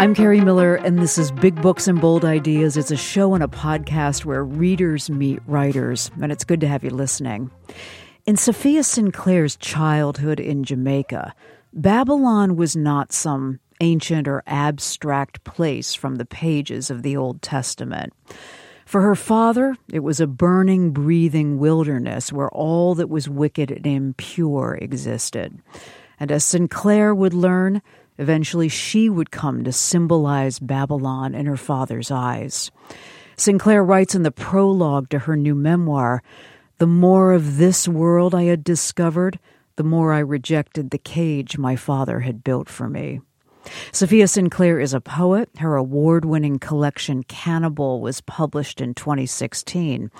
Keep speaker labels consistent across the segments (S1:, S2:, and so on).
S1: I'm Kerri Miller, and this is Big Books and Bold Ideas. It's a show and a podcast where readers meet writers, and it's good to have you listening. In Safiya Sinclair's childhood in Jamaica, Babylon was not some ancient or abstract place from the pages of the Old Testament. For her father, it was a burning, breathing wilderness where all that was wicked and impure existed. And as Sinclair would learn, eventually she would come to symbolize Babylon in her father's eyes. Sinclair writes in the prologue to her new memoir The more of this world I had discovered, the more I rejected the cage my father had built for me. Safiya Sinclair is a poet. Her award winning collection Cannibal was published in 2016.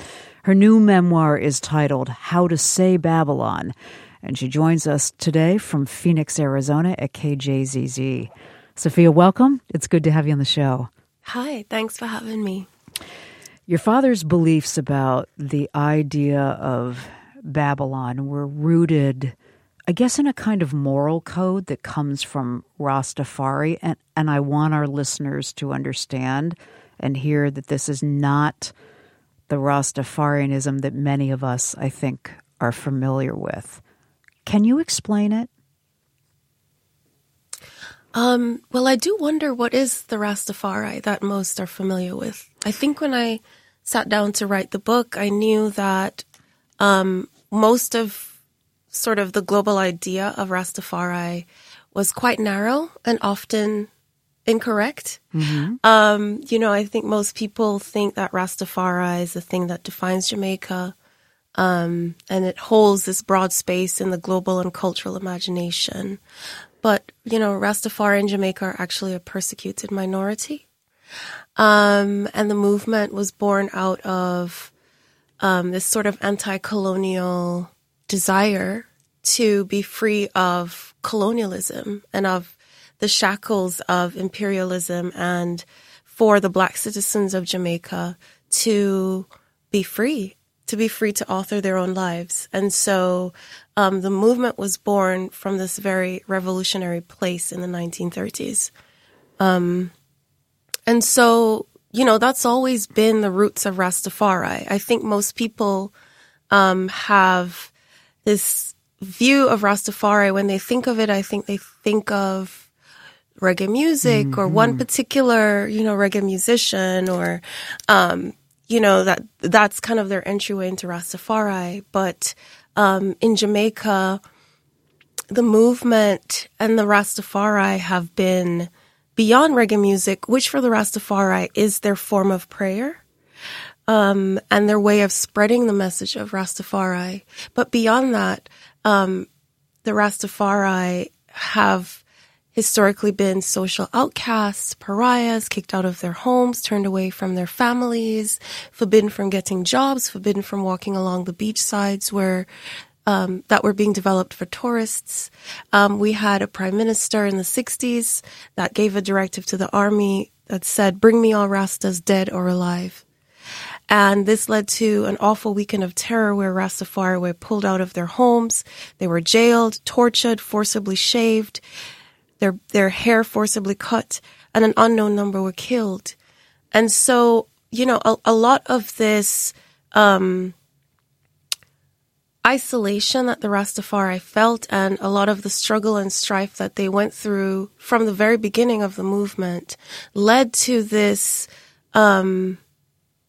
S1: Her new memoir is titled How to Say Babylon, and she joins us today from Phoenix, Arizona at KJZZ. Safiya, welcome. It's good to have you on the show.
S2: Hi, thanks for having me.
S1: Your father's beliefs about the idea of Babylon were rooted I guess, in a kind of moral code that comes from Rastafari. And, and I want our listeners to understand and hear that this is not the Rastafarianism that many of us, I think, are familiar with. Can you explain it?
S2: Um, well, I do wonder what is the Rastafari that most are familiar with. I think when I sat down to write the book, I knew that um, most of sort of the global idea of Rastafari was quite narrow and often incorrect. Mm-hmm. Um, you know, I think most people think that Rastafari is the thing that defines Jamaica. Um, and it holds this broad space in the global and cultural imagination. But, you know, Rastafari in Jamaica are actually a persecuted minority. Um, and the movement was born out of um, this sort of anti colonial desire to be free of colonialism and of the shackles of imperialism and for the black citizens of Jamaica to be free, to be free to author their own lives. And so um, the movement was born from this very revolutionary place in the 1930s. Um, and so, you know, that's always been the roots of Rastafari. I think most people um, have this view of Rastafari, when they think of it, I think they think of reggae music mm-hmm. or one particular, you know, reggae musician or, um, you know, that, that's kind of their entryway into Rastafari. But, um, in Jamaica, the movement and the Rastafari have been beyond reggae music, which for the Rastafari is their form of prayer. Um, and their way of spreading the message of Rastafari. But beyond that, um, the Rastafari have historically been social outcasts, pariahs, kicked out of their homes, turned away from their families, forbidden from getting jobs, forbidden from walking along the beach sides where um, that were being developed for tourists. Um, we had a prime minister in the 60s that gave a directive to the army that said, bring me all Rastas dead or alive. And this led to an awful weekend of terror where Rastafari were pulled out of their homes. They were jailed, tortured, forcibly shaved, their, their hair forcibly cut, and an unknown number were killed. And so, you know, a, a lot of this, um, isolation that the Rastafari felt and a lot of the struggle and strife that they went through from the very beginning of the movement led to this, um,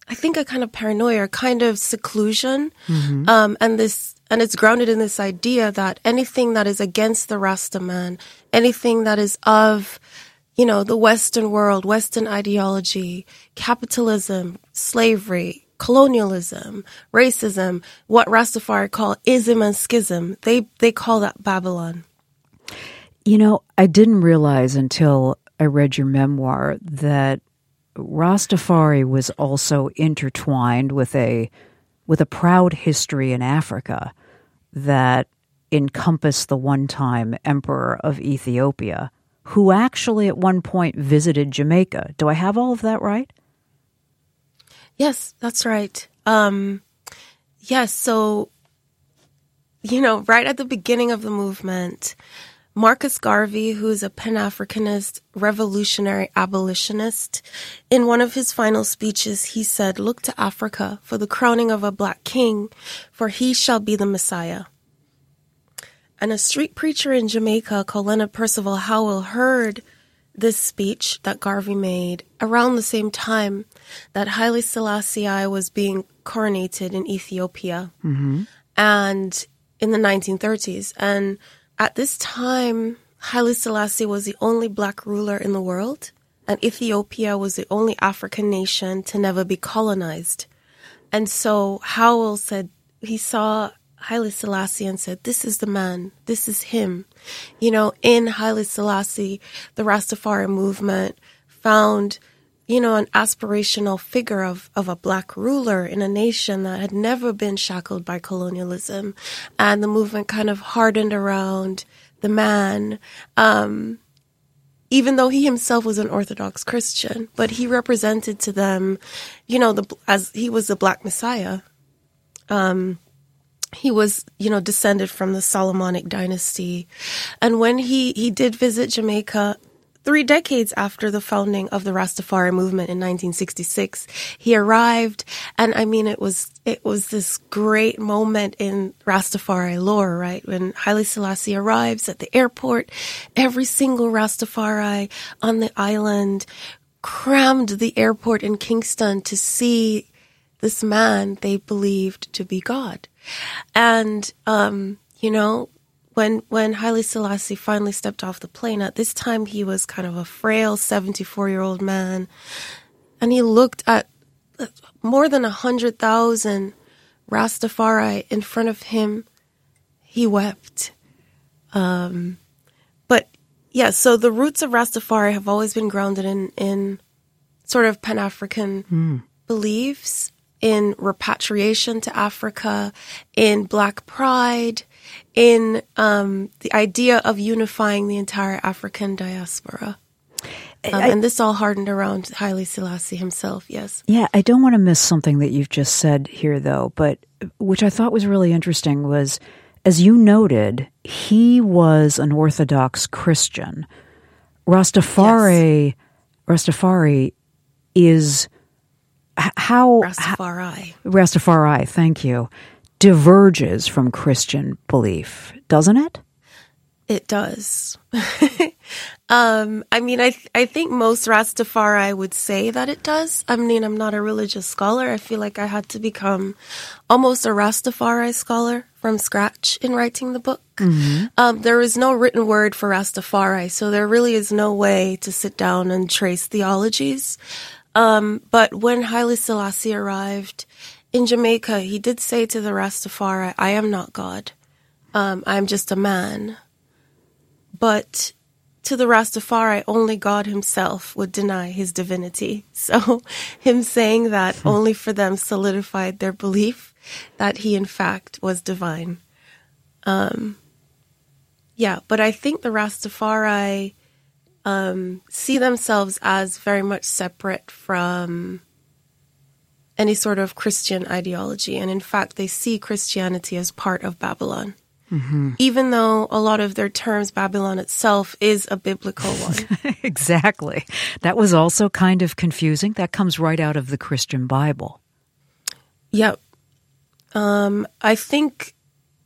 S2: I think a kind of paranoia, a kind of seclusion, mm-hmm. um, and this, and it's grounded in this idea that anything that is against the Rasta man, anything that is of, you know, the Western world, Western ideology, capitalism, slavery, colonialism, racism, what Rastafari call ism and schism, they they call that Babylon.
S1: You know, I didn't realize until I read your memoir that Rastafari was also intertwined with a with a proud history in Africa that encompassed the one-time emperor of Ethiopia, who actually at one point visited Jamaica. Do I have all of that right?
S2: Yes, that's right. Um, yes, so you know, right at the beginning of the movement, Marcus Garvey, who's a Pan Africanist, revolutionary abolitionist, in one of his final speeches, he said, Look to Africa for the crowning of a black king, for he shall be the Messiah. And a street preacher in Jamaica Leonard Percival Howell heard this speech that Garvey made around the same time that Haile Selassie was being coronated in Ethiopia
S1: Mm-hmm.
S2: and in the 1930s. And at this time, Haile Selassie was the only black ruler in the world, and Ethiopia was the only African nation to never be colonized. And so Howell said he saw Haile Selassie and said, This is the man, this is him. You know, in Haile Selassie, the Rastafari movement found you know, an aspirational figure of, of a black ruler in a nation that had never been shackled by colonialism. And the movement kind of hardened around the man. Um, even though he himself was an Orthodox Christian, but he represented to them, you know, the, as he was the Black Messiah. Um, he was, you know, descended from the Solomonic dynasty. And when he, he did visit Jamaica, three decades after the founding of the Rastafari movement in 1966, he arrived. And I mean, it was, it was this great moment in Rastafari lore, right? When Haile Selassie arrives at the airport, every single Rastafari on the island crammed the airport in Kingston to see this man they believed to be God. And, um, you know, when when Haile Selassie finally stepped off the plane, at this time he was kind of a frail 74 year old man, and he looked at more than a hundred thousand Rastafari in front of him. He wept. Um, but yeah, so the roots of Rastafari have always been grounded in in sort of Pan African
S1: Mm.
S2: beliefs, in repatriation to Africa, in Black pride, in um, the idea of unifying the entire African diaspora. Um,
S1: I-
S2: and this all hardened around Haile Selassie himself, yes.
S1: Yeah, I don't want to miss something that you've just said here, though, but which I thought was really interesting was, as you noted, he was an Orthodox Christian. Rastafari, Rastafari is how
S2: Rastafari.
S1: Rastafari, thank you, diverges from Christian belief, doesn't it?
S2: It does. um, I mean, I th- I think most Rastafari would say that it does. I mean, I'm not a religious scholar. I feel like I had to become almost a Rastafari scholar from scratch in writing the book. Um, there is no written word for Rastafari, so there really is no way to sit down and trace theologies. Um, but when Haile Selassie arrived in Jamaica, he did say to the Rastafari, I am not God. Um, I'm just a man. But to the Rastafari, only God himself would deny his divinity. So him saying that only for them solidified their belief that he in fact was divine. Um, yeah, but I think the Rastafari um, see themselves as very much separate from any sort of Christian ideology. And in fact, they see Christianity as part of Babylon. Even though a lot of their terms, Babylon itself is a biblical one.
S1: exactly. That was also kind of confusing. That comes right out of the Christian Bible.
S2: Yep. Um, I think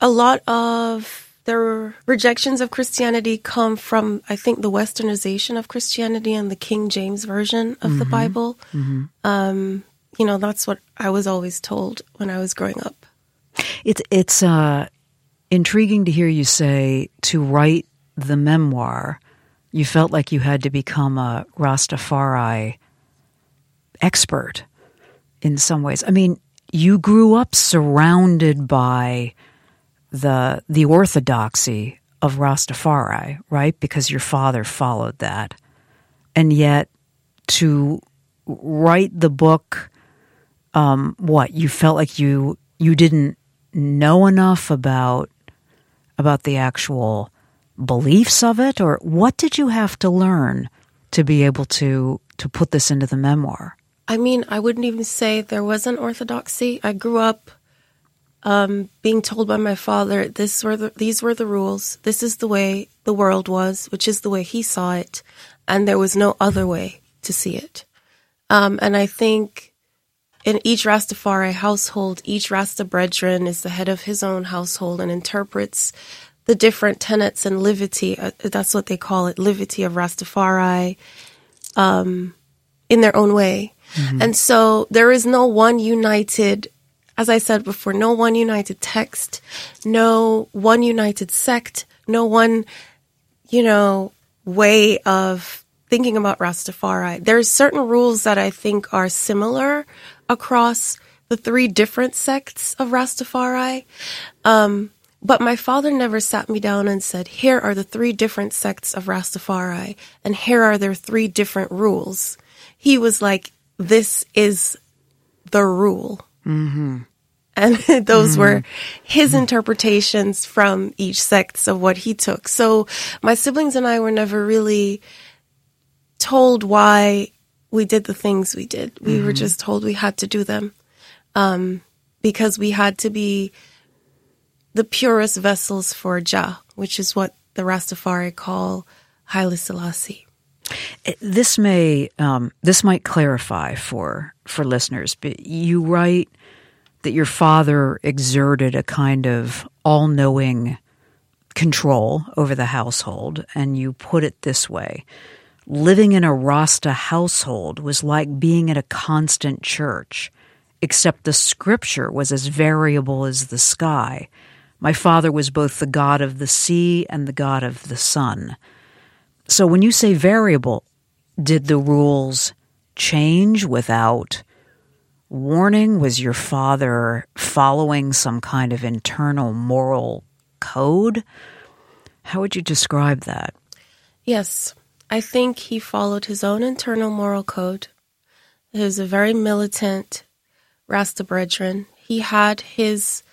S2: a lot of their rejections of Christianity come from, I think, the westernization of Christianity and the King James version of the Bible. Um, you know, that's what I was always told when I was growing up.
S1: It's it's uh, intriguing to hear you say to write the memoir, you felt like you had to become a Rastafari expert in some ways. I mean, you grew up surrounded by the the orthodoxy of Rastafari, right? Because your father followed that. And yet to write the book um, what you felt like you you didn't know enough about about the actual beliefs of it or what did you have to learn to be able to to put this into the memoir
S2: I mean, I wouldn't even say there was an orthodoxy. I grew up um, being told by my father, this were the, these were the rules. This is the way the world was, which is the way he saw it, and there was no other way to see it. Um, and I think in each Rastafari household, each Rasta brethren is the head of his own household and interprets the different tenets and livity. Uh, that's what they call it, livity of Rastafari, um, in their own way. Mm-hmm. And so there is no one united, as I said before, no one united text, no one united sect, no one, you know, way of thinking about Rastafari. There's certain rules that I think are similar across the three different sects of Rastafari. Um, but my father never sat me down and said, here are the three different sects of Rastafari, and here are their three different rules. He was like, this is the rule. Mm-hmm. And those mm-hmm. were his interpretations from each sect of what he took. So my siblings and I were never really told why we did the things we did. We mm-hmm. were just told we had to do them um, because we had to be the purest vessels for Jah, which is what the Rastafari call Haile Selassie.
S1: This may um, this might clarify for for listeners, but you write that your father exerted a kind of all knowing control over the household, and you put it this way Living in a Rasta household was like being at a constant church, except the scripture was as variable as the sky. My father was both the God of the sea and the God of the sun. So when you say variable, did the rules change without warning? Was your father following some kind of internal moral code? How would you describe that?
S2: Yes. I think he followed his own internal moral code. He was a very militant Rasta brethren. He had his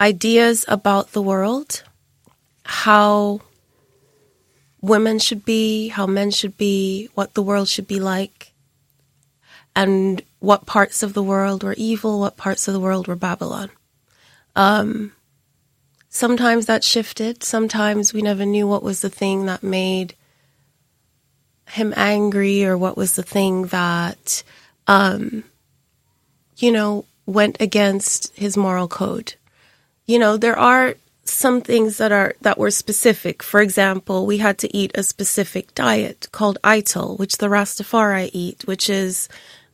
S2: ideas about the world, how women should be, how men should be, what the world should be like, and what parts of the world were evil, what parts of the world were Babylon. Um, sometimes that shifted. Sometimes we never knew what was the thing that made him angry or what was the thing that, um, you know, went against his moral code. You know, there are some things that are that were specific. For example, we had to eat a specific diet called Ital, which the Rastafari eat, which is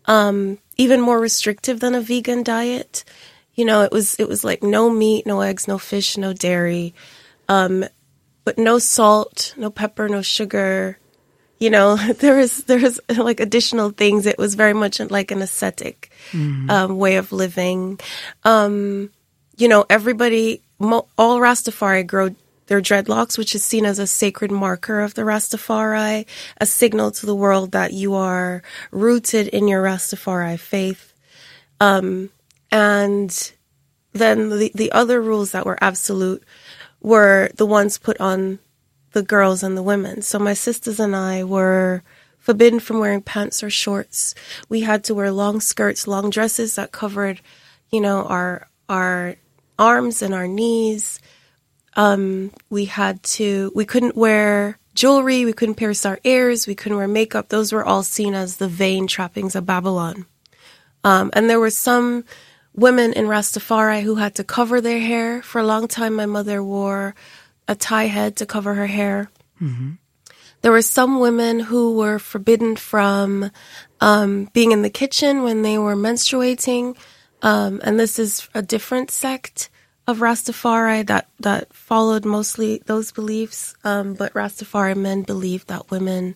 S2: um, even more restrictive than a vegan diet. You know, it was it was like no meat, no eggs, no fish, no dairy, um, but no salt, no pepper, no sugar, you know, there is there's like additional things. It was very much like an ascetic mm-hmm. um, way of living. Um, you know, everybody, mo- all Rastafari grow their dreadlocks, which is seen as a sacred marker of the Rastafari, a signal to the world that you are rooted in your Rastafari faith. Um, and then the, the other rules that were absolute were the ones put on the girls and the women. So my sisters and I were forbidden from wearing pants or shorts. We had to wear long skirts, long dresses that covered, you know, our our arms and our knees. Um, we had to. We couldn't wear jewelry. We couldn't pierce our ears. We couldn't wear makeup. Those were all seen as the vain trappings of Babylon. Um, and there were some women in Rastafari who had to cover their hair. For a long time, my mother wore a tie head to cover her hair. Mm-hmm. There were some women who were forbidden from um, being in the kitchen when they were menstruating, um, and this is a different sect of Rastafari that that followed mostly those beliefs. Um, but Rastafari men believed that women,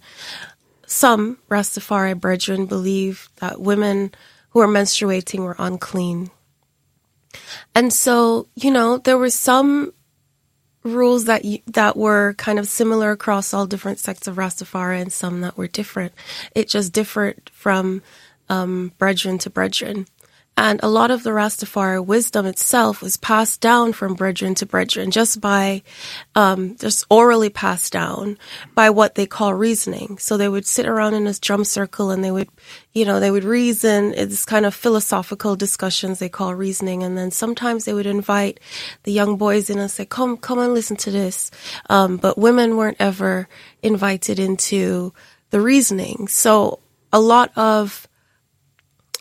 S2: some Rastafari brethren believe that women who are menstruating were unclean. And so, you know, there were some rules that that were kind of similar across all different sects of Rastafari and some that were different. It just differed from um, brethren to brethren. And a lot of the Rastafari wisdom itself was passed down from brethren to brethren just by, um, just orally passed down by what they call reasoning. So they would sit around in this drum circle and they would, you know, they would reason. It's kind of philosophical discussions they call reasoning. And then sometimes they would invite the young boys in and say, come, come and listen to this. Um, but women weren't ever invited into the reasoning. So a lot of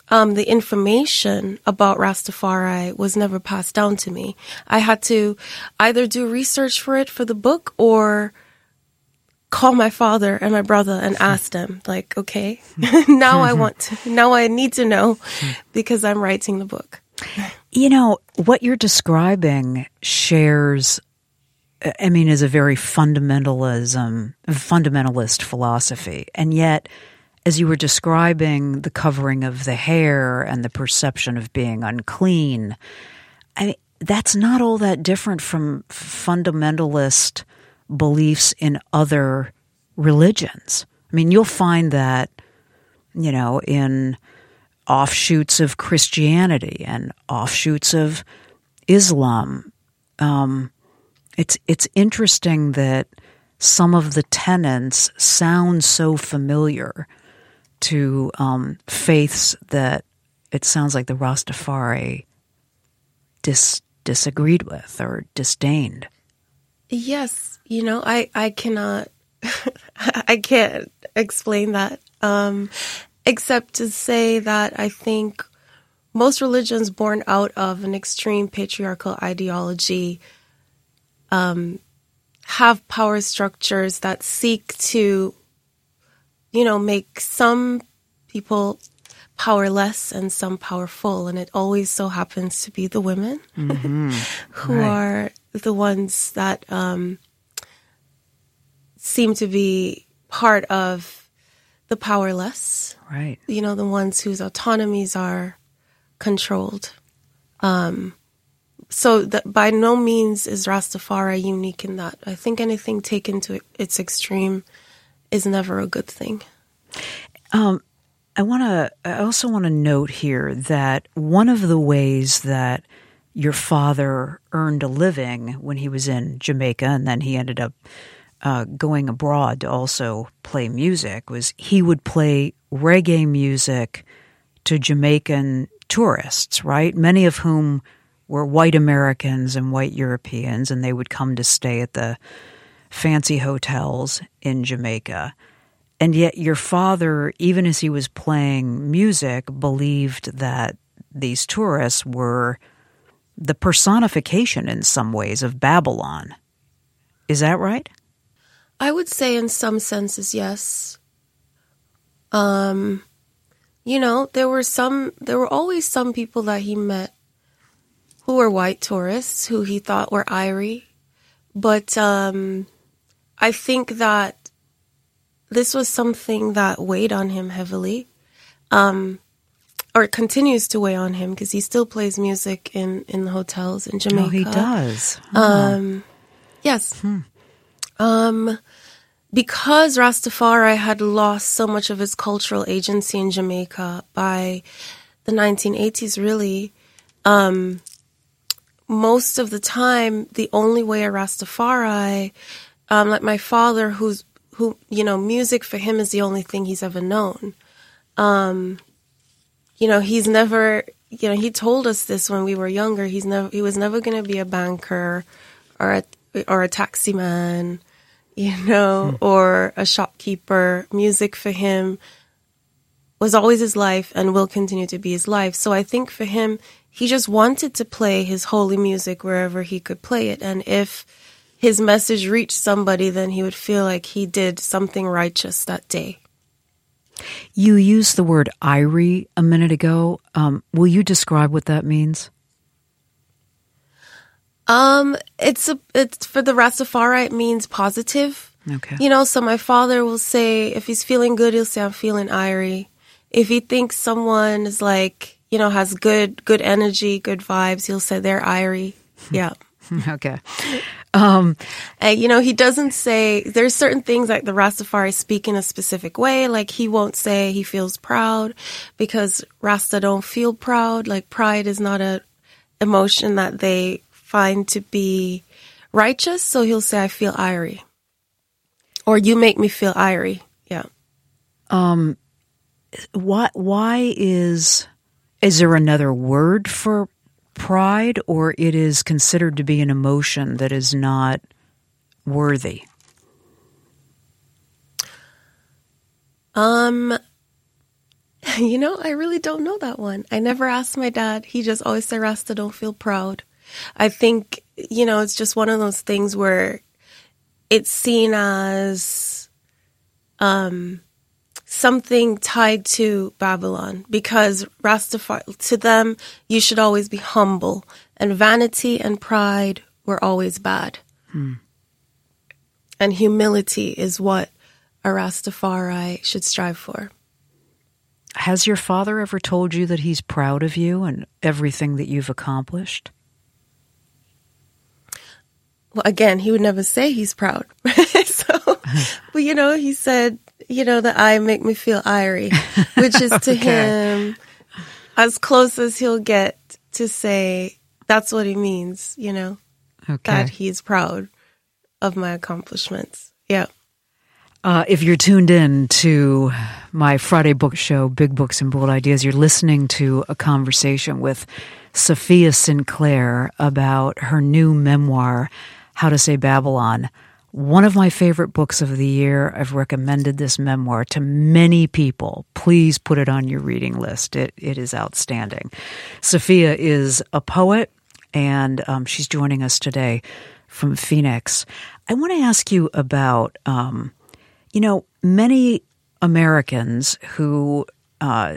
S2: um, the information about Rastafari was never passed down to me. I had to either do research for it for the book or call my father and my brother and ask them, like, okay, now I want to, now I need to know because I'm writing the book.
S1: You know, what you're describing shares I mean, is a very fundamentalism, fundamentalist philosophy. And yet, as you were describing the covering of the hair and the perception of being unclean, I mean, that's not all that different from fundamentalist beliefs in other religions. I mean, you'll find that, you know, in offshoots of Christianity and offshoots of Islam. Um, it's it's interesting that some of the tenets sound so familiar to um, faiths that it sounds like the Rastafari dis- disagreed with or disdained.
S2: Yes, you know, I I cannot, I can't explain that, um, except to say that I think most religions born out of an extreme patriarchal ideology um, have power structures that seek to, you know, make some people powerless and some powerful. And it always so happens to be the women mm-hmm. who right. are the ones that um, seem to be part of the powerless.
S1: Right.
S2: You know, the ones whose autonomies are controlled. Um, so that by no means is Rastafari unique in that. I think anything taken to its extreme is never a good thing.
S1: Um, I want to. I also want to note here that one of the ways that your father earned a living when he was in Jamaica, and then he ended up uh, going abroad to also play music, was he would play reggae music to Jamaican tourists, right? Many of whom were white Americans and white Europeans, and they would come to stay at the fancy hotels in Jamaica. And yet, your father, even as he was playing music, believed that these tourists were the personification in some ways of Babylon. Is that right?
S2: I would say, in some senses, yes. Um, you know, there were some, there were always some people that he met who were white tourists who he thought were Irie. But um, I think that this was something that weighed on him heavily, um, or it continues to weigh on him because he still plays music in, in the hotels in Jamaica. Oh,
S1: he does.
S2: Um, yes. Hmm. Um, because Rastafari had lost so much of its cultural agency in Jamaica by the 1980s, really, um, most of the time, the only way a Rastafari, um, like my father, who's who, you know, music for him is the only thing he's ever known. Um, you know, he's never, you know, he told us this when we were younger. He's never, he was never going to be a banker or a or a taxi man, you know, hmm. or a shopkeeper. Music for him was always his life and will continue to be his life. So I think for him, he just wanted to play his holy music wherever he could play it. And if his message reached somebody, then he would feel like he did something righteous that day.
S1: You used the word Irie a minute ago. Um, will you describe what that means?
S2: Um, it's a it's for the Rastafari. It means positive.
S1: Okay.
S2: You know, so my father will say if he's feeling good, he'll say I'm feeling Irie. If he thinks someone is like you know, has good good energy, good vibes. He'll say they're Irie. Yeah.
S1: okay. Um,
S2: you know, he doesn't say, there's certain things like the Rastafari speak in a specific way. Like he won't say he feels proud because Rasta don't feel proud. Like pride is not a emotion that they find to be righteous. So he'll say, I feel irie. Or you make me feel irie. Yeah.
S1: Um, why, why is, is there another word for pride or it is considered to be an emotion that is not worthy?
S2: Um, you know, I really don't know that one. I never asked my dad. He just always said, Rasta, don't feel proud. I think, you know, it's just one of those things where it's seen as, um, something tied to Babylon because Rastafari, to them, you should always be humble and vanity and pride were always bad. Hmm. And humility is what a Rastafari should strive for.
S1: Has your father ever told you that he's proud of you and everything that you've accomplished?
S2: Well, again, he would never say he's proud. so, but you know, he said, you know, the eye make me feel irie, which is to okay. him as close as he'll get to say that's what he means, you know, okay. that he's proud of my accomplishments. Yeah.
S1: Uh, if you're tuned in to my Friday book show, Big Books and Bold Ideas, you're listening to a conversation with Safiya Sinclair about her new memoir, How to Say Babylon one of my favorite books of the year. I've recommended this memoir to many people. Please put it on your reading list. It, it is outstanding. Safiya is a poet, and um, she's joining us today from Phoenix. I want to ask you about, um, you know, many Americans who, uh,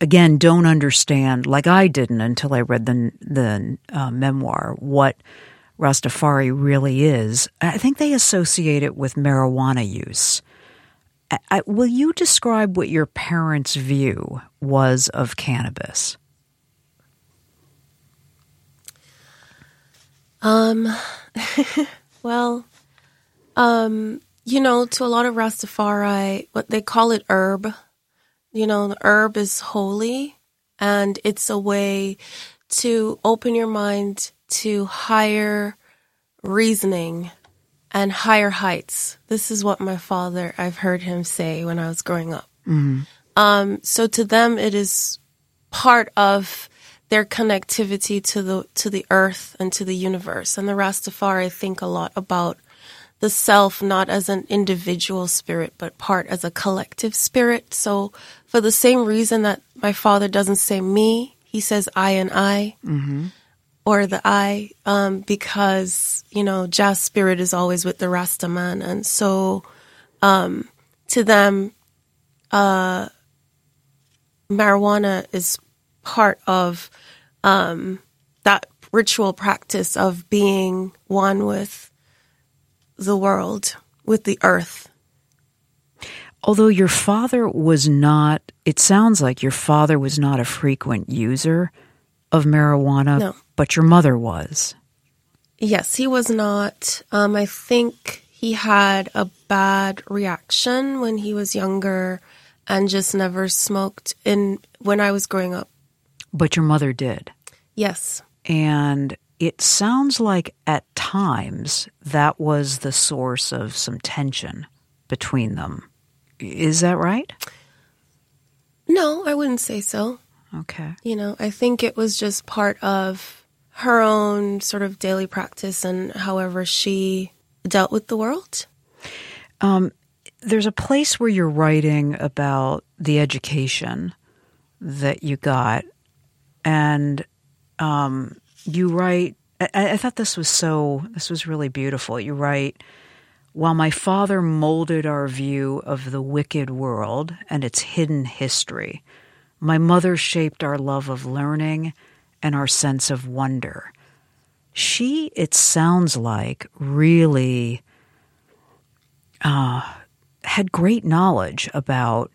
S1: again, don't understand, like I didn't until I read the the uh, memoir, what Rastafari really is, I think they associate it with marijuana use. I, will you describe what your parents' view was of cannabis?
S2: Um, well, um, you know, to a lot of Rastafari, what they call it herb. You know, the herb is holy and it's a way to open your mind to higher reasoning and higher heights. This is what my father, I've heard him say when I was growing up. Mm-hmm. Um, so to them, it is part of their connectivity to the to the earth and to the universe. And the Rastafari think a lot about the self not as an individual spirit, but part as a collective spirit. So for the same reason that my father doesn't say me, he says I and I. Mm-hmm or the I, um, because, you know, Jah spirit is always with the Rasta man. And so, um, to them, uh, marijuana is part of, um, that ritual practice of being one with the world, with the earth.
S1: Although your father was not, it sounds like your father was not a frequent user of marijuana.
S2: No
S1: but your mother was.
S2: Yes, he was not. Um, I think he had a bad reaction when he was younger and just never smoked in when I was growing up.
S1: But your mother did.
S2: Yes.
S1: And it sounds like at times that was the source of some tension between them. Is that right?
S2: No, I wouldn't say so.
S1: Okay.
S2: You know, I think it was just part of her own sort of daily practice and however she dealt with the world.
S1: Um, there's a place where you're writing about the education that you got, and um, you write. I, I thought this was so. This was really beautiful. You write. While my father molded our view of the wicked world and its hidden history, my mother shaped our love of learning and our sense of wonder. She, it sounds like, really uh, had great knowledge about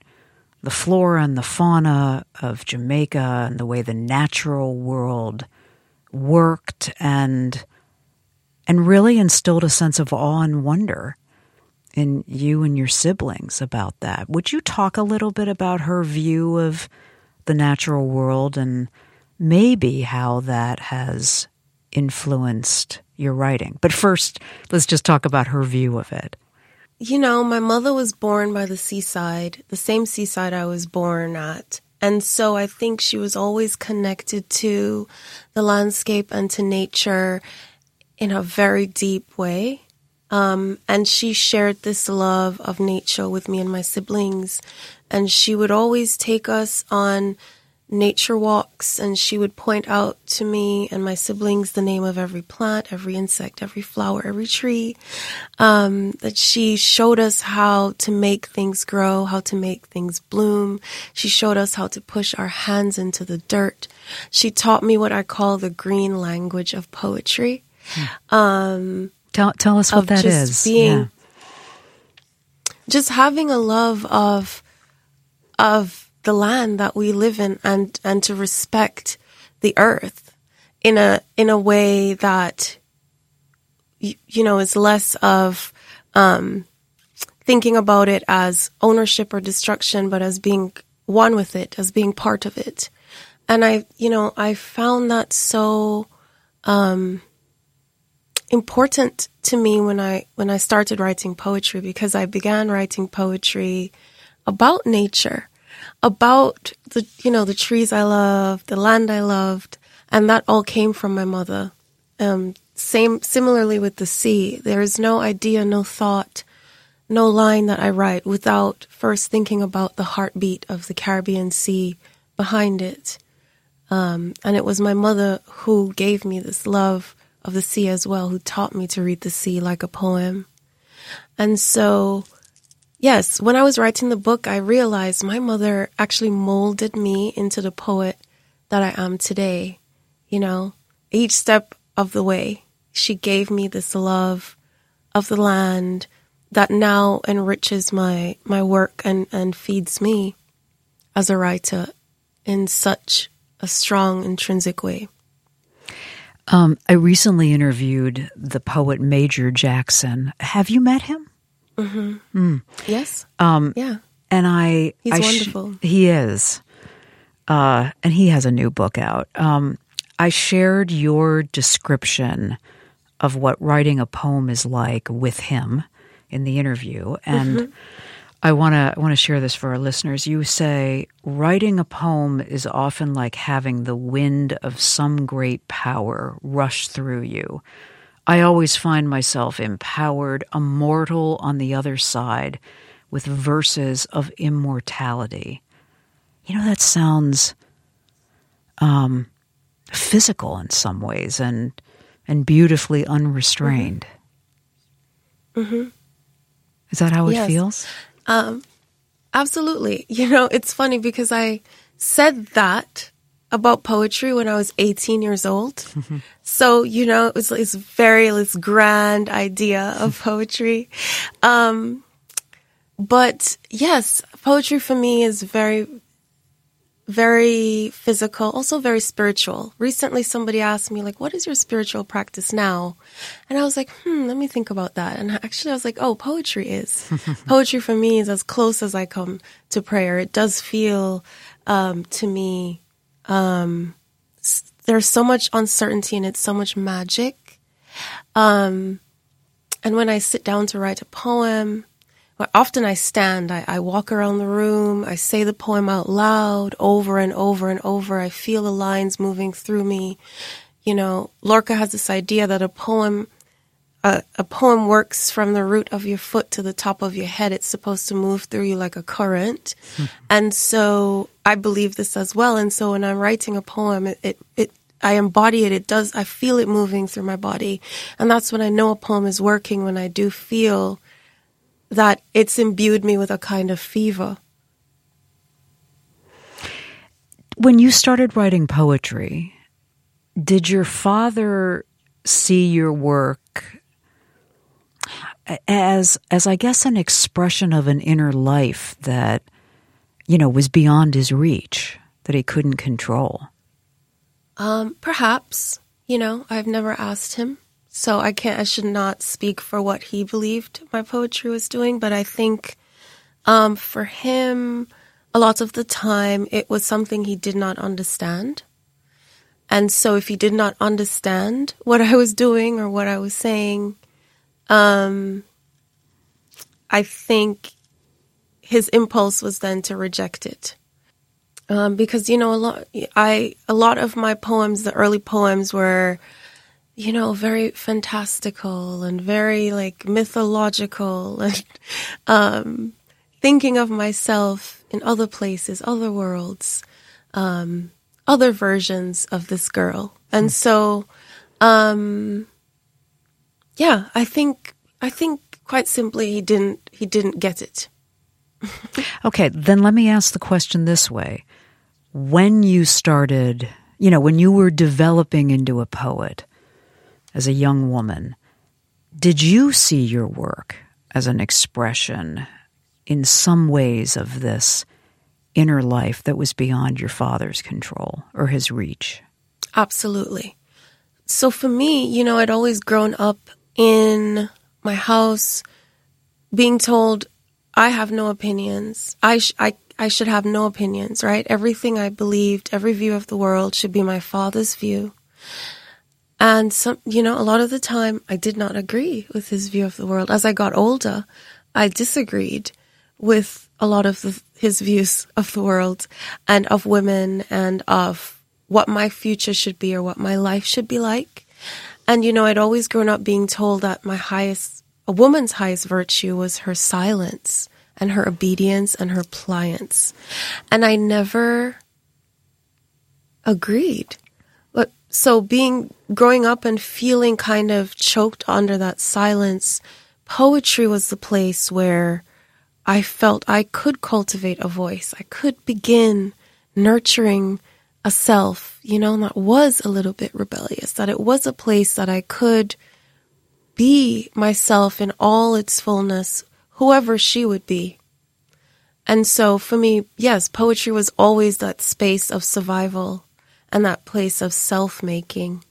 S1: the flora and the fauna of Jamaica and the way the natural world worked. And and really instilled a sense of awe and wonder in you and your siblings about that. Would you talk a little bit about her view of the natural world and maybe how that has influenced your writing? But first, let's just talk about her view of it.
S2: You know, my mother was born by the seaside, the same seaside I was born at. And so I think she was always connected to the landscape and to nature in a very deep way. Um, and she shared this love of nature with me and my siblings. And she would always take us on nature walks and she would point out to me and my siblings the name of every plant, every insect, every flower, every tree. Um, that she showed us how to make things grow, how to make things bloom. She showed us how to push our hands into the dirt. She taught me what I call the green language of poetry.
S1: Hmm. Um, Tell tell us what that is.
S2: Being, yeah. Just having a love of of the land that we live in and and to respect the earth in a in a way that you, you know is less of um, thinking about it as ownership or destruction, but as being one with it, as being part of it. And I, you know, I found that so um, important to me when I when I started writing poetry because I began writing poetry about nature, about the you know the trees I loved, the land I loved, and that all came from my mother. Um, same similarly with the sea. There is no idea, no thought, no line that I write without first thinking about the heartbeat of the Caribbean Sea behind it. Um, and it was my mother who gave me this love of the sea as well, who taught me to read the sea like a poem. And so, yes, when I was writing the book, I realized my mother actually molded me into the poet that I am today. You know, each step of the way, she gave me this love of the land that now enriches my, my work and, and feeds me as a writer in such a strong intrinsic way.
S1: Um, I recently interviewed the poet Major Jackson. Have you met him?
S2: Mm-hmm. Mm. Yes. Um, yeah.
S1: And I,
S2: he's
S1: I
S2: wonderful.
S1: Sh- he is, uh, and he has a new book out. Um, I shared your description of what writing a poem is like with him in the interview, and. Mm-hmm I want to want to share this for our listeners. You say writing a poem is often like having the wind of some great power rush through you. I always find myself empowered, immortal on the other side, with verses of immortality. You know that sounds um, physical in some ways and and beautifully unrestrained.
S2: Mm-hmm.
S1: Is that how it
S2: yes.
S1: feels?
S2: Um, absolutely. You know, it's funny because I said that about poetry when I was 18 years old. Mm-hmm. So, you know, it was this very, this grand idea of poetry. Um, but yes, poetry for me is very, very physical, also very spiritual. Recently, somebody asked me, like, what is your spiritual practice now? And I was like, hmm, let me think about that. And actually, I was like, oh, poetry is. poetry for me is as close as I come to prayer. It does feel um, to me, um, there's so much uncertainty and it's so much magic. Um, and when I sit down to write a poem, often I stand, I, I, walk around the room, I say the poem out loud over and over and over. I feel the lines moving through me. You know, Lorca has this idea that a poem, a, a poem works from the root of your foot to the top of your head. It's supposed to move through you like a current. Hmm. And so I believe this as well. And so when I'm writing a poem, it, it, it I embody it. It does, I feel it moving through my body. And that's when I know a poem is working, when I do feel that it's imbued me with a kind of fever.
S1: When you started writing poetry, did your father see your work as as I guess an expression of an inner life that you know was beyond his reach that he couldn't control?
S2: Um, perhaps. You know, I've never asked him So I can't, I should not speak for what he believed my poetry was doing, but I think, um, for him, a lot of the time it was something he did not understand. And so if he did not understand what I was doing or what I was saying, um, I think his impulse was then to reject it. Um, because you know a lot, I a lot of my poems, the early poems, were you know, very fantastical and very like mythological and um, thinking of myself in other places, other worlds, um, other versions of this girl. And mm. so, um, yeah, I think, I think quite simply he didn't, he didn't get it.
S1: okay, then let me ask the question this way. When you started, you know, when you were developing into a poet, as a young woman, did you see your work as an expression in some ways of this inner life that was beyond your father's control or his reach?
S2: Absolutely. So for me, you know, I'd always grown up in my house being told I have no opinions. I, sh- I, I should have no opinions, right? Everything I believed, every view of the world should be my father's view. And some, you know, a lot of the time I did not agree with his view of the world. As I got older, I disagreed with a lot of the, his views of the world and of women and of what my future should be or what my life should be like. And, you know, I'd always grown up being told that my highest, a woman's highest virtue was her silence and her obedience and her pliance. And I never agreed But so being growing up and feeling kind of choked under that silence, poetry was the place where I felt I could cultivate a voice. I could begin nurturing a self, you know, that was a little bit rebellious, that it was a place that I could be myself in all its fullness, whoever she would be. And so for me, yes, poetry was always that space of survival and that place of self making.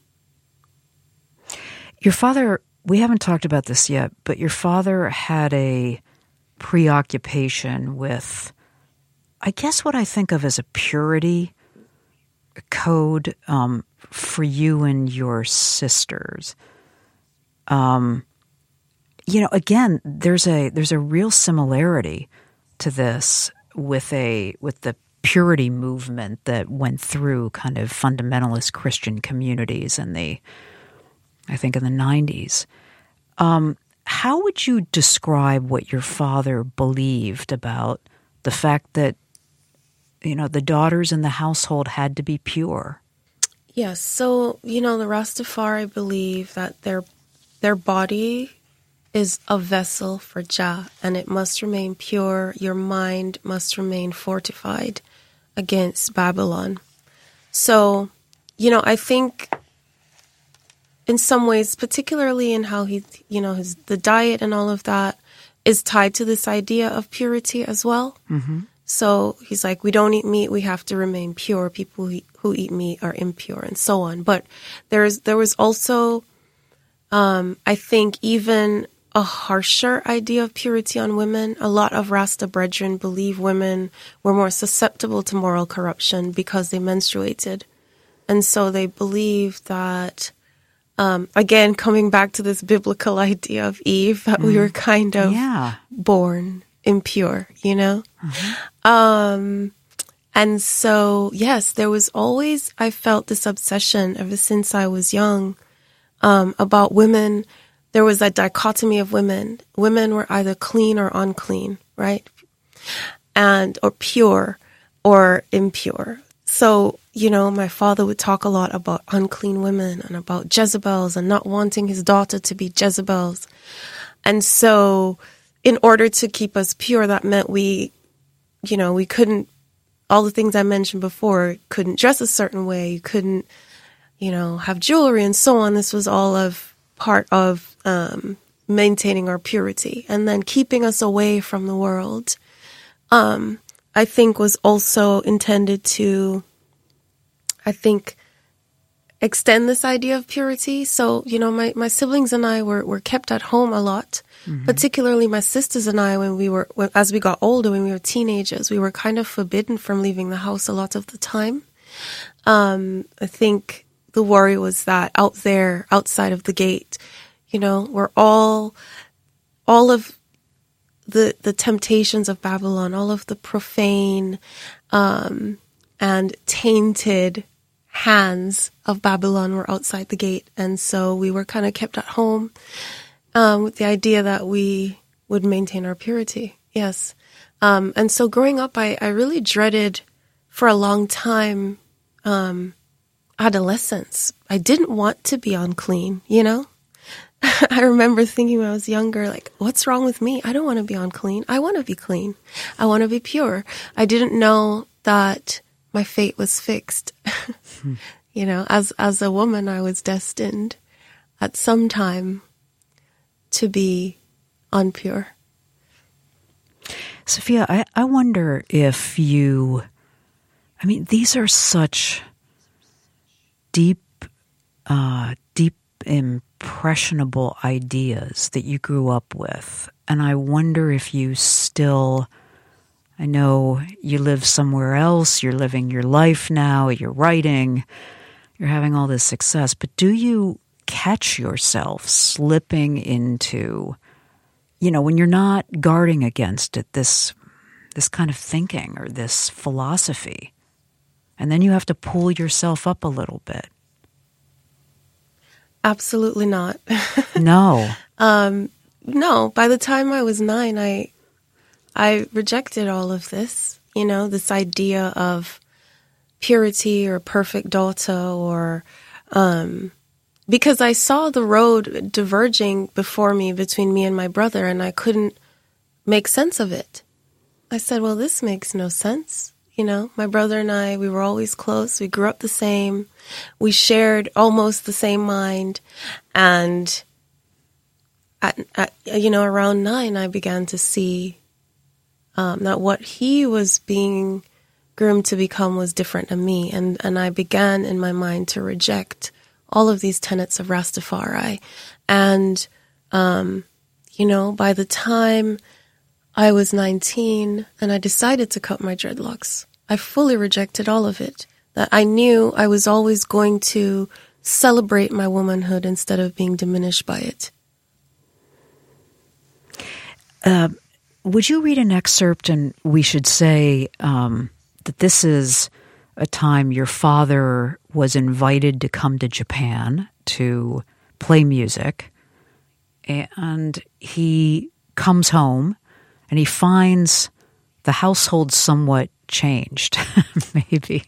S1: Your father, we haven't talked about this yet, but your father had a preoccupation with, I guess, what I think of as a purity code um, for you and your sisters. Um, you know, again, there's a there's a real similarity to this with a with the purity movement that went through kind of fundamentalist Christian communities in the, I think, in the 90s. Um, how would you describe what your father believed about the fact that, you know, the daughters in the household had to be pure?
S2: Yes. So, you know, the Rastafari believe that their their body is a vessel for Jah and it must remain pure. Your mind must remain fortified against Babylon. So, you know, I think in some ways, particularly in how he, you know, his the diet and all of that is tied to this idea of purity as well. Mm-hmm. So he's like, we don't eat meat; we have to remain pure. People who, who eat meat are impure, and so on. But there's there was also, um, I think, even a harsher idea of purity on women. A lot of Rasta brethren believe women were more susceptible to moral corruption because they menstruated. And so they believe that, um, again, coming back to this biblical idea of Eve, that mm. we were kind of yeah. born impure, you know? Mm-hmm. Um, and so, yes, there was always, I felt this obsession ever since I was young, um, about women there was a dichotomy of women. Women were either clean or unclean, right? And, or pure or impure. So, you know, my father would talk a lot about unclean women and about Jezebels and not wanting his daughter to be Jezebels. And so, in order to keep us pure, that meant we, you know, we couldn't, all the things I mentioned before, couldn't dress a certain way, you couldn't, you know, have jewelry and so on. This was all of part of um, maintaining our purity and then keeping us away from the world, um, I think was also intended to, I think, extend this idea of purity. So, you know, my, my siblings and I were, were kept at home a lot, mm-hmm. particularly my sisters and I when we were, when, as we got older, when we were teenagers, we were kind of forbidden from leaving the house a lot of the time. Um, I think the worry was that out there, outside of the gate, you know, we're all, all of the, the temptations of Babylon, all of the profane, um, and tainted hands of Babylon were outside the gate. And so we were kind of kept at home um, with the idea that we would maintain our purity. Yes. Um, and so growing up, I, I really dreaded for a long time um, adolescence. I didn't want to be unclean, you know? I remember thinking when I was younger, like, what's wrong with me? I don't want to be unclean. I want to be clean. I want to be pure. I didn't know that my fate was fixed. hmm. You know, as as a woman, I was destined at some time to be unpure.
S1: Safiya, I, I wonder if you, I mean, these are such deep, uh, deep, impressionable ideas that you grew up with. And I wonder if you still I know you live somewhere else, you're living your life now, you're writing, you're having all this success, but do you catch yourself slipping into, you know, when you're not guarding against it, this this kind of thinking or this philosophy. And then you have to pull yourself up a little bit.
S2: Absolutely not.
S1: no.
S2: Um, no, by the time I was nine, I I rejected all of this, you know, this idea of purity or perfect daughter or, um, because I saw the road diverging before me between me and my brother and I couldn't make sense of it. I said, well, this makes no sense. You know, my brother and I, we were always close. We grew up the same. We shared almost the same mind. And at, at you know, around nine, I began to see um, that what he was being groomed to become was different than me. And, and I began in my mind to reject all of these tenets of Rastafari. And, um, you know, by the time I was 19 and I decided to cut my dreadlocks, I fully rejected all of it. That I knew I was always going to celebrate my womanhood instead of being diminished by it.
S1: Uh, would you read an excerpt and we should say um, that this is a time your father was invited to come to Japan to play music and he comes home and he finds the household somewhat changed, maybe,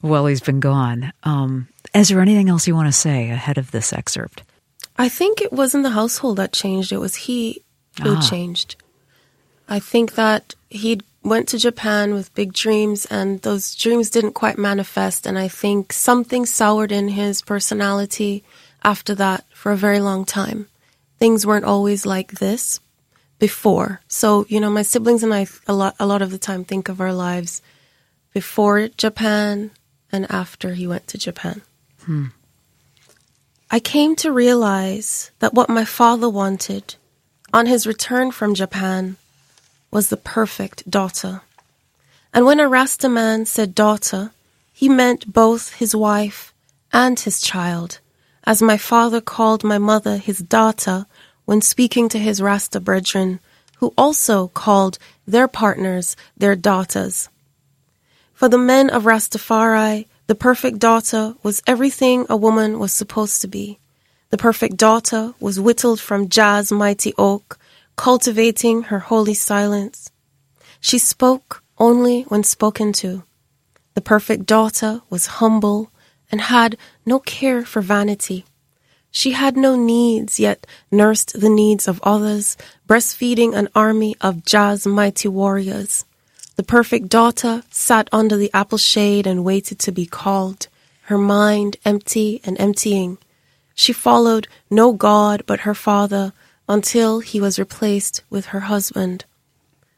S1: while he's been gone. Um, is there anything else you want to say ahead of this excerpt?
S2: I think it wasn't the household that changed, it was he who ah. changed. I think that he went to Japan with big dreams and those dreams didn't quite manifest. And I think something soured in his personality after that for a very long time. Things weren't always like this before. So, you know, my siblings and I a lot, a lot of the time think of our lives before Japan and after he went to Japan. Hmm. I came to realize that what my father wanted on his return from Japan was the perfect daughter. And when a Rasta man said daughter, he meant both his wife and his child, as my father called my mother his daughter when speaking to his Rasta brethren, who also called their partners their daughters. For the men of Rastafari, the perfect daughter was everything a woman was supposed to be. The perfect daughter was whittled from Jah's mighty oak, cultivating her holy silence. She spoke only when spoken to. The perfect daughter was humble and had no care for vanity. She had no needs, yet nursed the needs of others, breastfeeding an army of Jah's mighty warriors. The perfect daughter sat under the apple shade and waited to be called, her mind empty and emptying. She followed no God but her father, until he was replaced with her husband.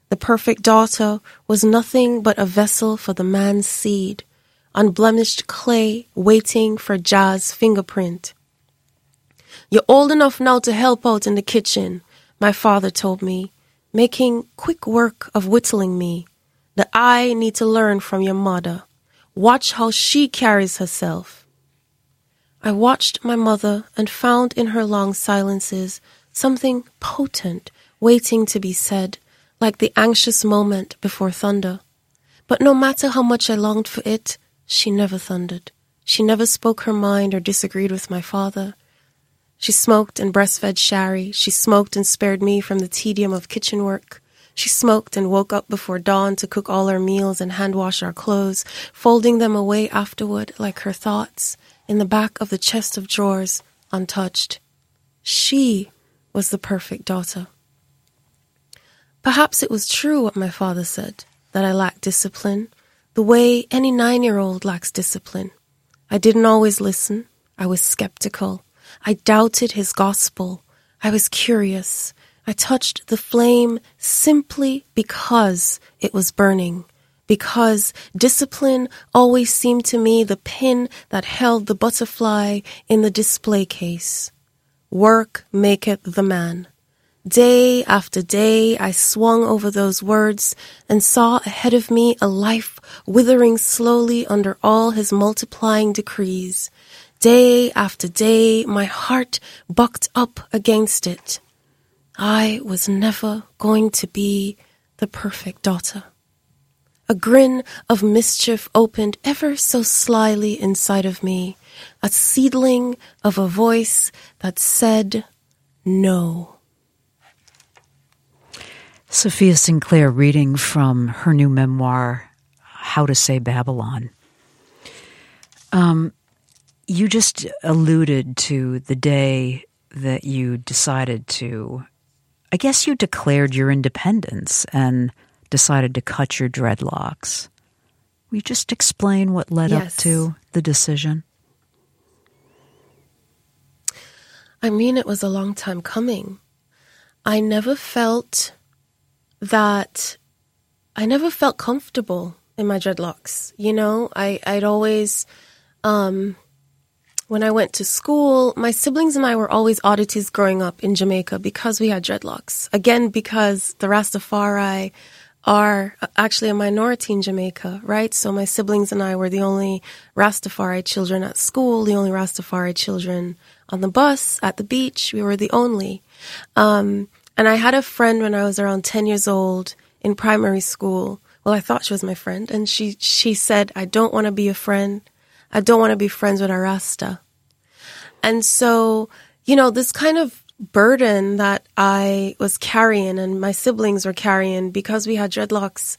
S2: The perfect daughter was nothing but a vessel for the man's seed, unblemished clay waiting for Jah's fingerprint. You're old enough now to help out in the kitchen, my father told me, making quick work of whittling me. That I need to learn from your mother. Watch how she carries herself. I watched my mother and found in her long silences something potent waiting to be said, like the anxious moment before thunder. But no matter how much I longed for it, she never thundered. She never spoke her mind or disagreed with my father. She smoked and breastfed Shari. She smoked and spared me from the tedium of kitchen work. She smoked and woke up before dawn to cook all our meals and hand wash our clothes, folding them away afterward like her thoughts in the back of the chest of drawers, untouched. She was the perfect daughter. Perhaps it was true what my father said, that I lacked discipline, the way any nine year old lacks discipline. I didn't always listen. I was skeptical. I doubted his gospel. I was curious. I touched the flame simply because it was burning, because discipline always seemed to me the pin that held the butterfly in the display case. Work maketh the man. Day after day, I swung over those words and saw ahead of me a life withering slowly under all his multiplying decrees. Day after day, my heart bucked up against it. I was never going to be the perfect daughter. A grin of mischief opened ever so slyly inside of me, a seedling of a voice that said no.
S1: Safiya Sinclair reading from her new memoir, How to Say Babylon. Um, you just alluded to the day that you decided to, I guess you declared your independence and decided to cut your dreadlocks. Will you just explain what led
S2: yes.
S1: up to the decision?
S2: I mean, it was a long time coming. I never felt that, I never felt comfortable in my dreadlocks. You know, I, I'd always, um, when I went to school, my siblings and I were always oddities growing up in Jamaica because we had dreadlocks. Again, because the Rastafari are actually a minority in Jamaica, right? So my siblings and I were the only Rastafari children at school, the only Rastafari children on the bus, at the beach. We were the only. Um, and I had a friend when I was around 10 years old in primary school. Well, I thought she was my friend. And she, she said, I don't want to be a friend. I don't want to be friends with a Rasta. And so, you know, this kind of burden that I was carrying and my siblings were carrying because we had dreadlocks,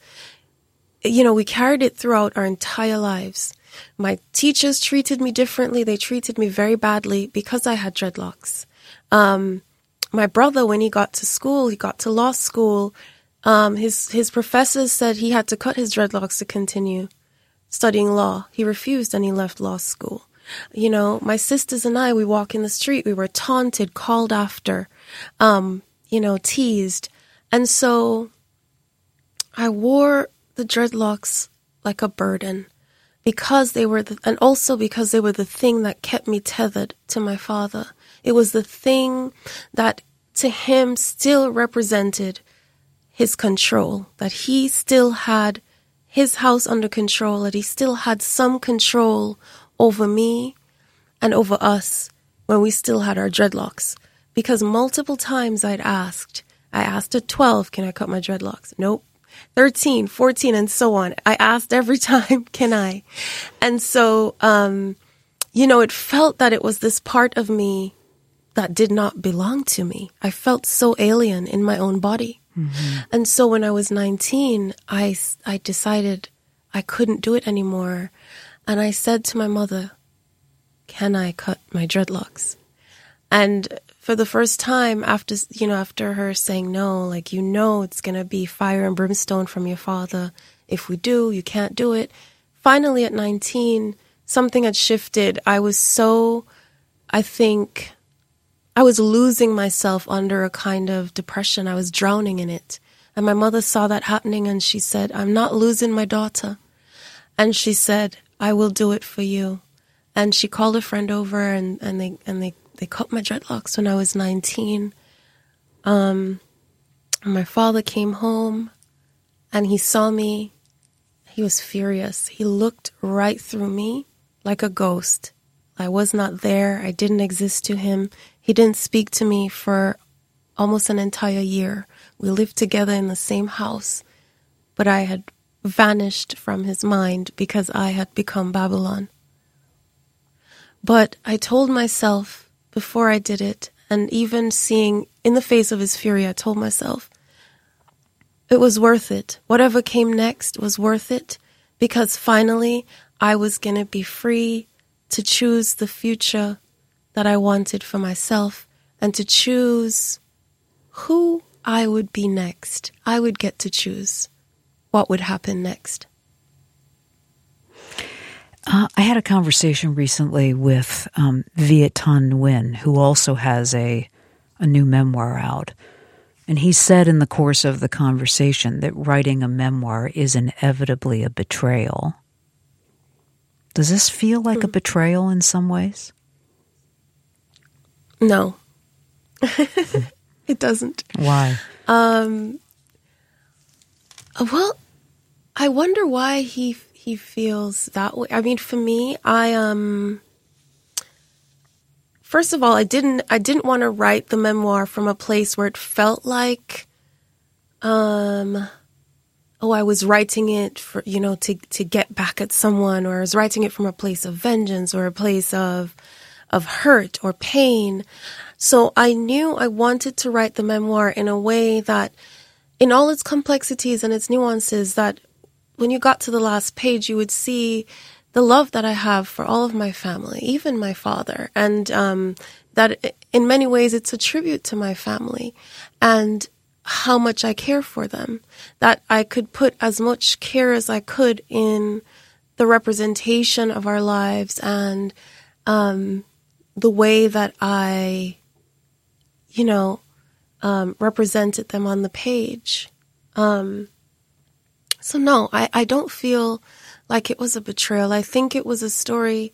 S2: you know, we carried it throughout our entire lives. My teachers treated me differently. They treated me very badly because I had dreadlocks. Um, my brother, when he got to school, he got to law school. Um, his his professors said he had to cut his dreadlocks to continue studying law. He refused and he left law school. You know, my sisters and I, we walk in the street, we were taunted, called after, um, you know, teased. And so I wore the dreadlocks like a burden because they were the, and also because they were the thing that kept me tethered to my father. It was the thing that to him still represented his control, that he still had his house under control, that he still had some control over me and over us when we still had our dreadlocks. Because multiple times I'd asked, I asked at 12, can I cut my dreadlocks? Nope. 13, 14, and so on. I asked every time, can I? And so, um, you know, it felt that it was this part of me that did not belong to me. I felt so alien in my own body. Mm-hmm. And so when I was 19, I, I decided I couldn't do it anymore. And I said to my mother, Can I cut my dreadlocks? And for the first time after, you know, after her saying no, like, you know, it's going to be fire and brimstone from your father. If we do, you can't do it. Finally, at 19, something had shifted. I was so, I think, I was losing myself under a kind of depression. I was drowning in it. And my mother saw that happening and she said, I'm not losing my daughter. And she said, I will do it for you. And she called a friend over and, and they and they, they cut my dreadlocks when I was nineteen. Um my father came home and he saw me. He was furious. He looked right through me like a ghost. I was not there. I didn't exist to him. He didn't speak to me for almost an entire year. We lived together in the same house, but I had vanished from his mind because I had become Babylon. But I told myself before I did it, and even seeing in the face of his fury, I told myself it was worth it. Whatever came next was worth it because finally I was going to be free to choose the future that I wanted for myself and to choose who I would be next. I would get to choose what would happen next.
S1: Uh, I had a conversation recently with um, Viet Thanh Nguyen, who also has a a new memoir out. And he said in the course of the conversation that writing a memoir is inevitably a betrayal. Does this feel like a hmm. betrayal in some ways?
S2: No. it doesn't.
S1: Why?
S2: Um, well, I wonder why he he feels that way. I mean, for me, I um first of all, I didn't I didn't want to write the memoir from a place where it felt like um oh, I was writing it for, you know, to to get back at someone or I was writing it from a place of vengeance or a place of of hurt or pain. So I knew I wanted to write the memoir in a way that in all its complexities and its nuances that when you got to the last page you would see the love that I have for all of my family, even my father, and um, that in many ways it's a tribute to my family and how much I care for them. That I could put as much care as I could in the representation of our lives and um, the way that I, you know, um, represented them on the page. Um, so no, I, I don't feel like it was a betrayal. I think it was a story.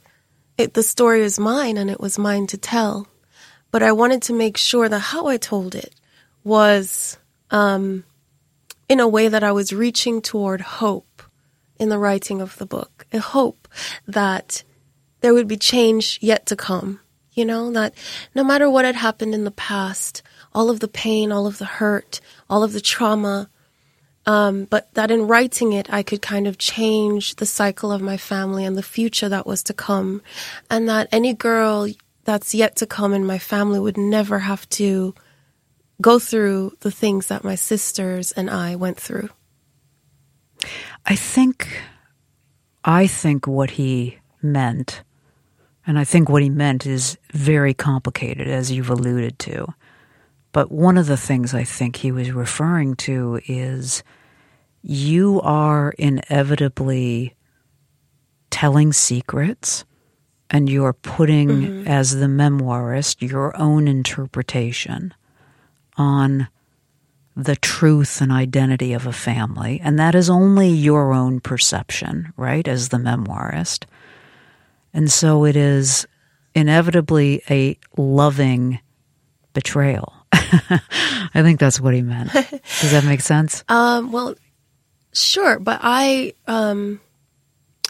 S2: It, the story is mine and it was mine to tell. But I wanted to make sure that how I told it was um, in a way that I was reaching toward hope in the writing of the book. A hope that there would be change yet to come. You know, that no matter what had happened in the past, all of the pain, all of the hurt, all of the trauma, um, but that in writing it, I could kind of change the cycle of my family and the future that was to come. And that any girl that's yet to come in my family would never have to go through the things that my sisters and I went through.
S1: I think, I think what he meant, and I think what he meant is very complicated, as you've alluded to. But one of the things I think he was referring to is you are inevitably telling secrets and you're putting, mm-hmm. as the memoirist, your own interpretation on the truth and identity of a family. And that is only your own perception, right, as the memoirist. And so it is inevitably a loving betrayal I think that's what he meant. Does that make sense?
S2: Um, well, sure, but I um,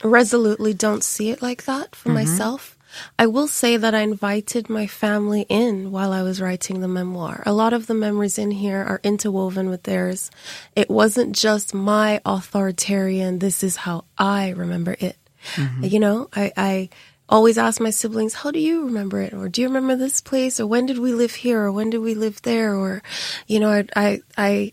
S2: resolutely don't see it like that for mm-hmm. myself. I will say that I invited my family in while I was writing the memoir. A lot of the memories in here are interwoven with theirs. It wasn't just my authoritarian, this is how I remember it. Mm-hmm. You know, I, I always ask my siblings, how do you remember it? Or do you remember this place? Or when did we live here? Or when did we live there? Or, you know, I, I, I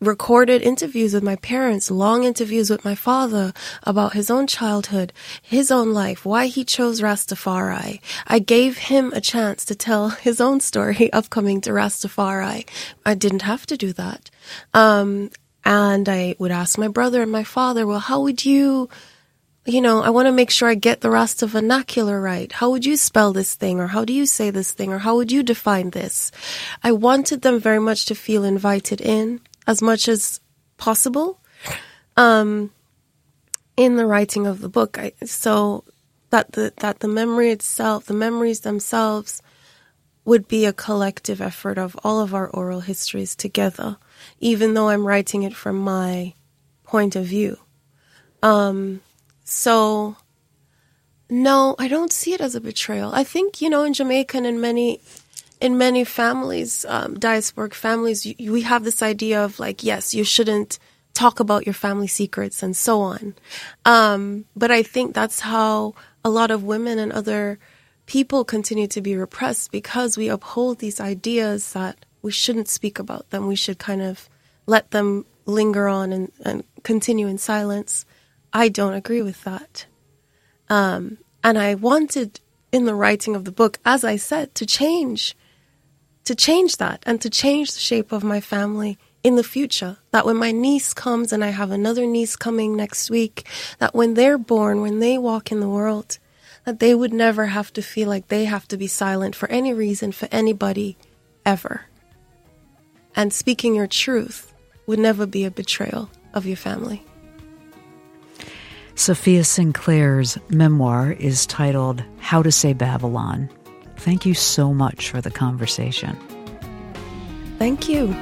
S2: recorded interviews with my parents, long interviews with my father about his own childhood, his own life, why he chose Rastafari. I gave him a chance to tell his own story of coming to Rastafari. I didn't have to do that. Um, and I would ask my brother and my father, well, how would you you know, I want to make sure I get the Rasta vernacular right. How would you spell this thing? Or how do you say this thing? Or how would you define this? I wanted them very much to feel invited in as much as possible. Um, in the writing of the book. I, so that the that the memory itself, the memories themselves, would be a collective effort of all of our oral histories together, even though I'm writing it from my point of view. Um, so no, I don't see it as a betrayal. I think you know in Jamaica and in many in many families, um, diasporic families, you, we have this idea of like, yes, you shouldn't talk about your family secrets and so on. Um, but I think that's how a lot of women and other people continue to be repressed because we uphold these ideas that we shouldn't speak about them. We should kind of let them linger on and, and continue in silence. I don't agree with that. Um, and I wanted in the writing of the book, as I said, to change, to change that and to change the shape of my family in the future. That when my niece comes and I have another niece coming next week, that when they're born, when they walk in the world, that they would never have to feel like they have to be silent for any reason for anybody ever. And speaking your truth would never be a betrayal of your family.
S1: Safiya Sinclair's memoir is titled How to Say Babylon. Thank you so much for the conversation.
S2: Thank you.